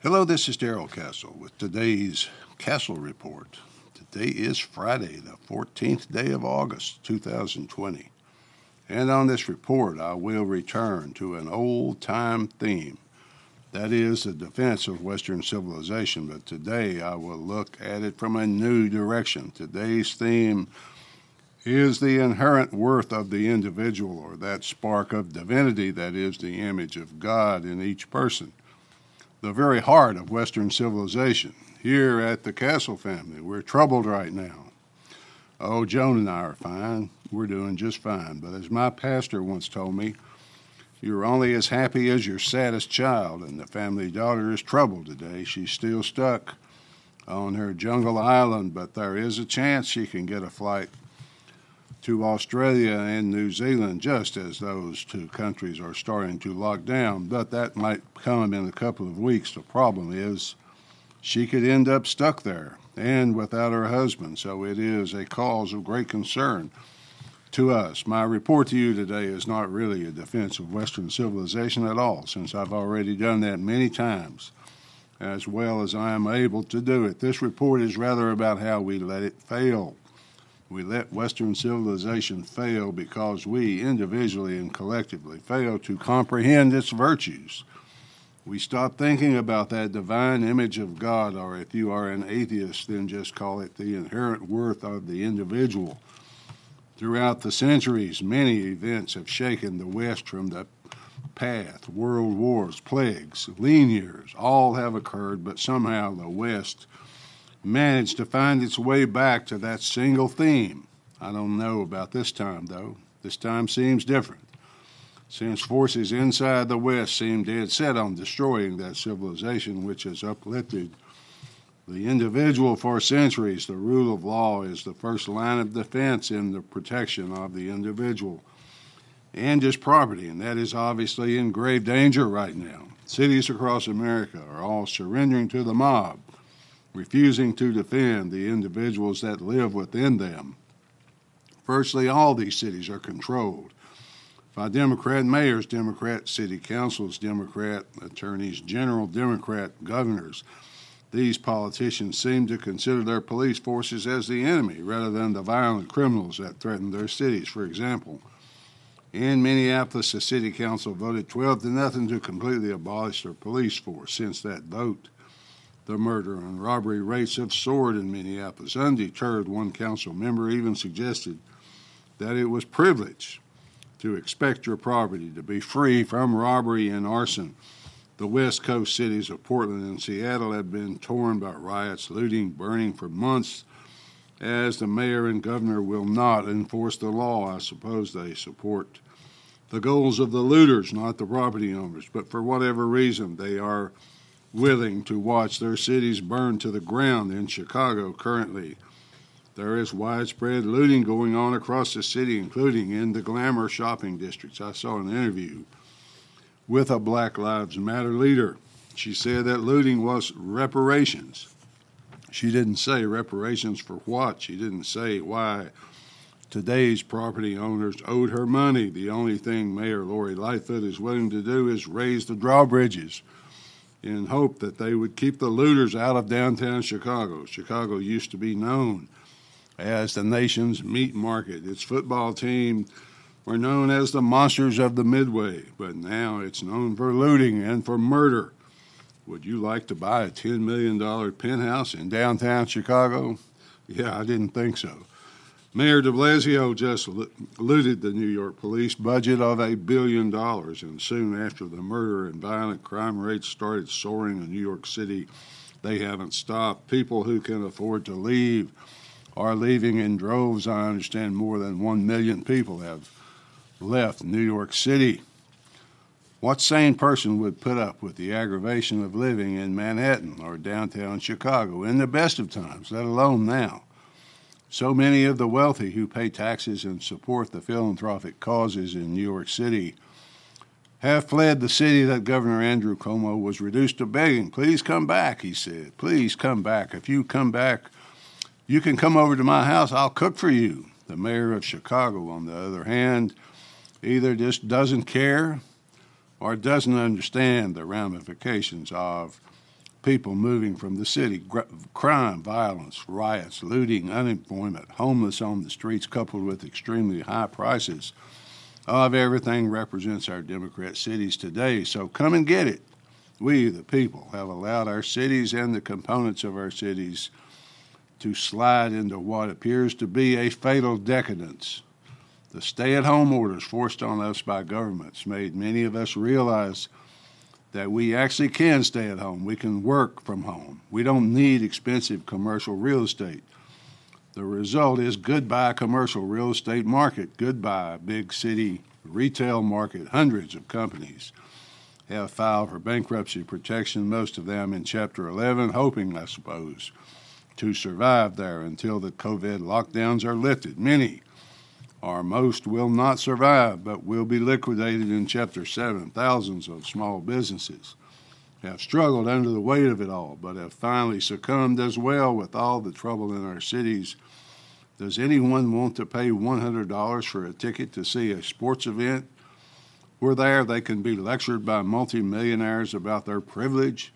Hello, this is Darrell Castle with today's Castle Report. Today is Friday, the 14th day of August, 2020. And on this report, I will return to an old time theme that is the defense of Western civilization. But today I will look at it from a new direction. Today's theme is the inherent worth of the individual, or that spark of divinity that is the image of God in each person. The very heart of Western civilization. Here at the Castle family, we're troubled right now. Oh, Joan and I are fine. We're doing just fine. But as my pastor once told me, you're only as happy as your saddest child, and the family daughter is troubled today. She's still stuck on her jungle island, but there is a chance she can get a flight to Australia and New Zealand just as those two countries are starting to lock down. But that might come in a couple of weeks. The problem is she could end up stuck there and without her husband, so it is a cause of great concern to us. My report to you today is not really a defense of Western civilization at all, since I've already done that many times, as well as I am able to do it. This report is rather about how we let it fail. We let Western civilization fail because we, individually and collectively, fail to comprehend its virtues. We stop thinking about that divine image of God, or if you are an atheist, then just call it the inherent worth of the individual Throughout the centuries, many events have shaken the West from the path. World wars, plagues, lean years, all have occurred, but somehow the West managed to find its way back to that single theme. I don't know about this time, though. This time seems different. Since forces inside the West seem dead set on destroying that civilization which has uplifted the individual for centuries, the rule of law is the first line of defense in the protection of the individual and his property, and that is obviously in grave danger right now. Cities across America are all surrendering to the mob, refusing to defend the individuals that live within them. Firstly, all these cities are controlled by Democrat mayors, Democrat city councils, Democrat attorneys general, Democrat governors. These politicians seem to consider their police forces as the enemy rather than the violent criminals that threaten their cities. For example, in Minneapolis, the city council voted 12 to nothing to completely abolish their police force. Since that vote, the murder and robbery rates have soared in Minneapolis. Undeterred, one council member even suggested that it was privilege to expect your property to be free from robbery and arson. The West Coast cities of Portland and Seattle have been torn by riots, looting, burning for months, as the mayor and governor will not enforce the law. I suppose they support the goals of the looters, not the property owners. But for whatever reason, they are willing to watch their cities burn to the ground. In Chicago, currently, there is widespread looting going on across the city, including in the glamour shopping districts. I saw an interview with a Black Lives Matter leader. She said that looting was reparations. She didn't say reparations for what. She didn't say why today's property owners owed her money. The only thing Mayor Lori Lightfoot is willing to do is raise the drawbridges in hope that they would keep the looters out of downtown Chicago. Chicago used to be known as the nation's meat market. Its football team were known as the monsters of the Midway, but now it's known for looting and for murder. Would you like to buy a $10 million penthouse in downtown Chicago? Yeah, I didn't think so. Mayor de Blasio just looted the New York police budget of a billion dollars, and soon after the murder and violent crime rates started soaring in New York City, they haven't stopped. People who can afford to leave are leaving in droves. I understand more than one million people have left New York City. What sane person would put up with the aggravation of living in Manhattan or downtown Chicago in the best of times, let alone now? So many of the wealthy who pay taxes and support the philanthropic causes in New York City have fled the city that Governor Andrew Cuomo was reduced to begging. Please come back, he said. Please come back. If you come back, you can come over to my house. I'll cook for you. The mayor of Chicago, on the other hand, either just doesn't care or doesn't understand the ramifications of people moving from the city, gr- crime, violence, riots, looting, unemployment, homeless on the streets, coupled with extremely high prices of everything represents our Democrat cities today. So come and get it. We, the people, have allowed our cities and the components of our cities to slide into what appears to be a fatal decadence. The stay at home orders forced on us by governments made many of us realize that we actually can stay at home. We can work from home. We don't need expensive commercial real estate. The result is goodbye commercial real estate market, goodbye big city retail market. Hundreds of companies have filed for bankruptcy protection, most of them in Chapter 11, hoping, I suppose, to survive there until the COVID lockdowns are lifted. Many or most will not survive, but will be liquidated in Chapter 7. Thousands of small businesses have struggled under the weight of it all, but have finally succumbed as well with all the trouble in our cities. Does anyone want to pay $100 for a ticket to see a sports event? Where there they can be lectured by multimillionaires about their privilege.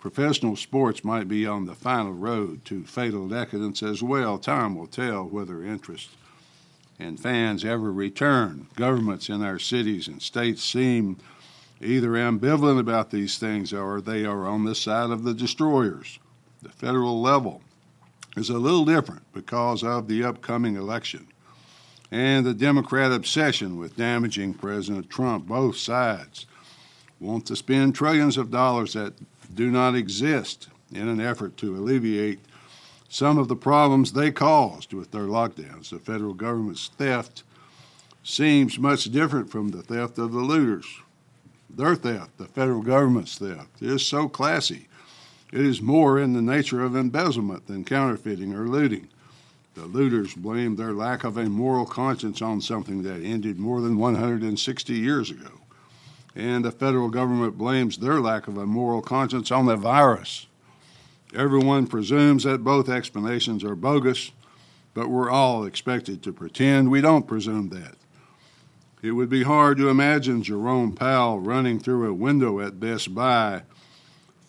Professional sports might be on the final road to fatal decadence as well. Time will tell whether interest and fans ever return. Governments in our cities and states seem either ambivalent about these things or they are on the side of the destroyers. The federal level is a little different because of the upcoming election and the Democrat obsession with damaging President Trump. Both sides want to spend trillions of dollars that do not exist in an effort to alleviate some of the problems they caused with their lockdowns. The federal government's theft seems much different from the theft of the looters. Their theft, the federal government's theft, is so classy. It is more in the nature of embezzlement than counterfeiting or looting. The looters blame their lack of a moral conscience on something that ended more than 160 years ago. And the federal government blames their lack of a moral conscience on the virus. Everyone presumes that both explanations are bogus, but we're all expected to pretend we don't presume that. It would be hard to imagine Jerome Powell running through a window at Best Buy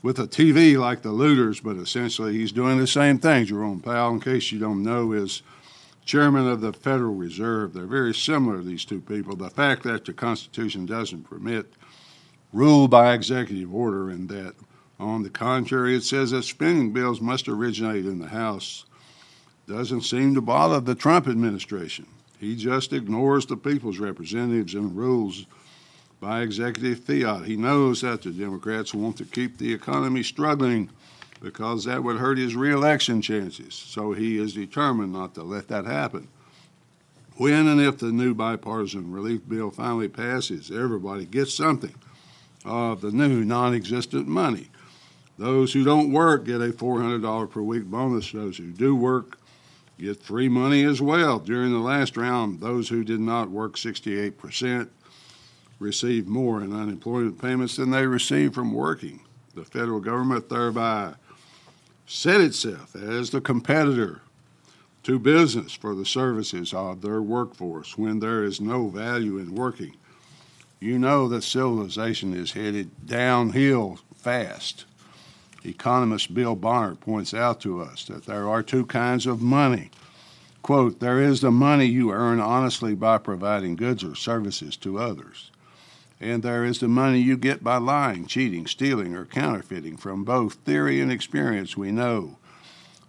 with a TV like the looters, but essentially he's doing the same thing. Jerome Powell, in case you don't know, is chairman of the Federal Reserve. They're very similar, these two people. The fact that the Constitution doesn't permit rule by executive order and that on the contrary, it says that spending bills must originate in the House. Doesn't seem to bother the Trump administration. He just ignores the people's representatives and rules by executive fiat. He knows that the Democrats want to keep the economy struggling because that would hurt his reelection chances. So he is determined not to let that happen. When and if the new bipartisan relief bill finally passes, everybody gets something of the new non existent money. Those who don't work get a $400 per week bonus. Those who do work get free money as well. During the last round, those who did not work 68% received more in unemployment payments than they received from working. The federal government thereby set itself as the competitor to business for the services of their workforce when there is no value in working. You know that civilization is headed downhill fast. Economist Bill Bonner points out to us that there are two kinds of money. Quote, there is the money you earn honestly by providing goods or services to others. And there is the money you get by lying, cheating, stealing, or counterfeiting. From both theory and experience, we know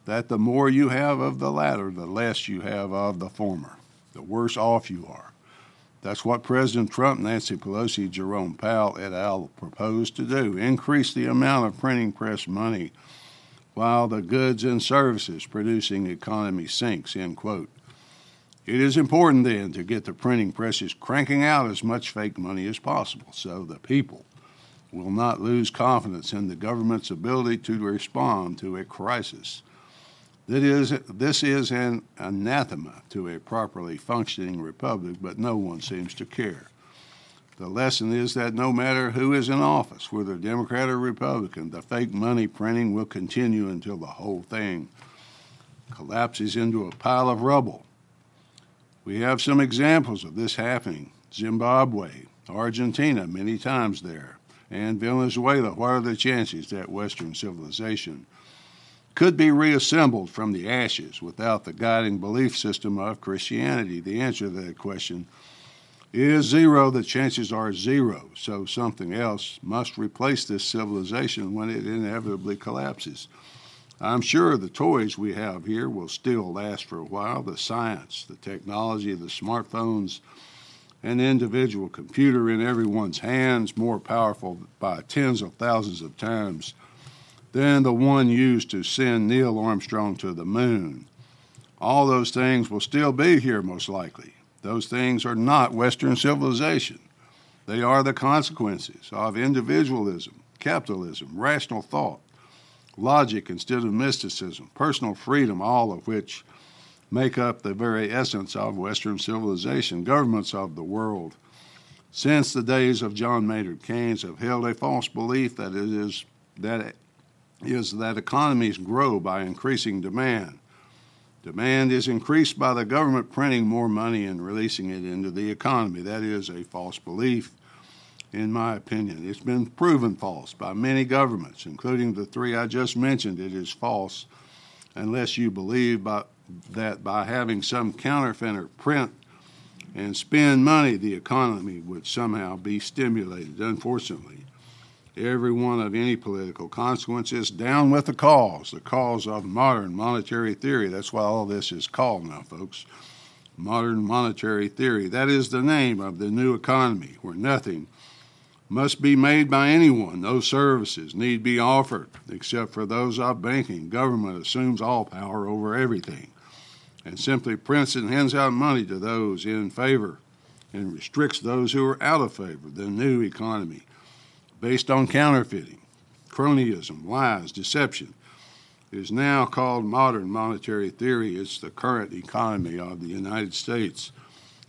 that the more you have of the latter, the less you have of the former, the worse off you are. That's what President Trump, Nancy Pelosi, Jerome Powell, et al. proposed to do increase the amount of printing press money while the goods and services producing economy sinks. End quote. It is important then to get the printing presses cranking out as much fake money as possible so the people will not lose confidence in the government's ability to respond to a crisis that is, this is an anathema to a properly functioning republic, but no one seems to care. The lesson is that no matter who is in office, whether Democrat or Republican, the fake money printing will continue until the whole thing collapses into a pile of rubble. We have some examples of this happening Zimbabwe, Argentina, many times there, and Venezuela, what are the chances that Western civilization could be reassembled from the ashes without the guiding belief system of Christianity? The answer to that question is zero. The chances are zero. So something else must replace this civilization when it inevitably collapses. I'm sure the toys we have here will still last for a while. The science, the technology, the smartphones, an individual computer in everyone's hands, more powerful by tens of thousands of times than the one used to send Neil Armstrong to the moon. All those things will still be here, most likely. Those things are not Western civilization. They are the consequences of individualism, capitalism, rational thought, logic instead of mysticism, personal freedom, all of which make up the very essence of Western civilization. Governments of the world, since the days of John Maynard Keynes, have held a false belief that it is that is that economies grow by increasing demand. Demand is increased by the government printing more money and releasing it into the economy. That is a false belief in my opinion. It's been proven false by many governments, including the three I just mentioned. It is false unless you believe by, that by having some counterfeiter print and spend money, the economy would somehow be stimulated. Unfortunately, every one of any political consequence is down with the cause, the cause of modern monetary theory. That's why all this is called now, folks. Modern monetary theory. That is the name of the new economy where nothing must be made by anyone. No services need be offered except for those of banking. Government assumes all power over everything and simply prints and hands out money to those in favor and restricts those who are out of favor. The new economy, based on counterfeiting, cronyism, lies, deception, is now called modern monetary theory. It's the current economy of the United States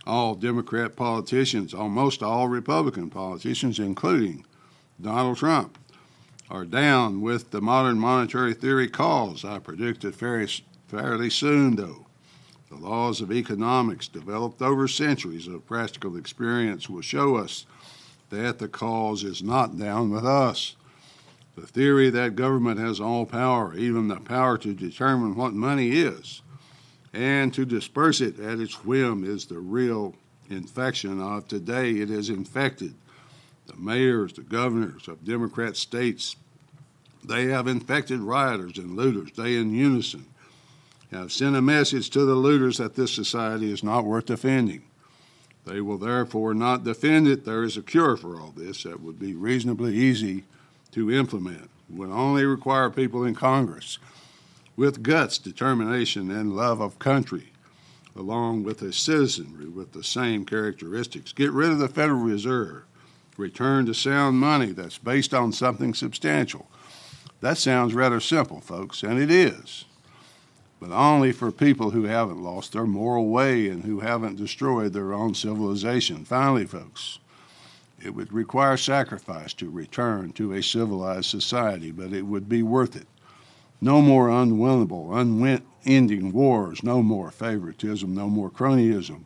all Democrat politicians, almost all Republican politicians, including Donald Trump, are down with the modern monetary theory cause. I predict it fairly, fairly soon, though. The laws of economics, developed over centuries of practical experience, will show us that the cause is not down with us. The theory that government has all power, even the power to determine what money is, and to disperse it at its whim is the real infection of today. It has infected the mayors, the governors of Democrat states. They have infected rioters and looters. They, in unison, have sent a message to the looters that this society is not worth defending. They will therefore not defend it. There is a cure for all this that would be reasonably easy to implement. It would only require people in Congress with guts, determination, and love of country, along with a citizenry with the same characteristics. Get rid of the Federal Reserve. Return to sound money that's based on something substantial. That sounds rather simple, folks, and it is. But only for people who haven't lost their moral way and who haven't destroyed their own civilization. Finally, folks, it would require sacrifice to return to a civilized society, but it would be worth it. No more unwinnable, unending wars, no more favoritism, no more cronyism,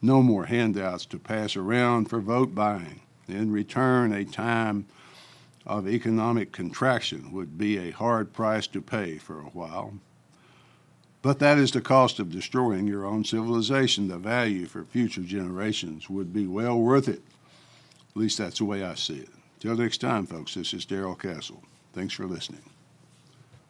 no more handouts to pass around for vote buying. In return, a time of economic contraction would be a hard price to pay for a while. But that is the cost of destroying your own civilization. The value for future generations would be well worth it. At least that's the way I see it. Till next time, folks, this is Darrell Castle. Thanks for listening.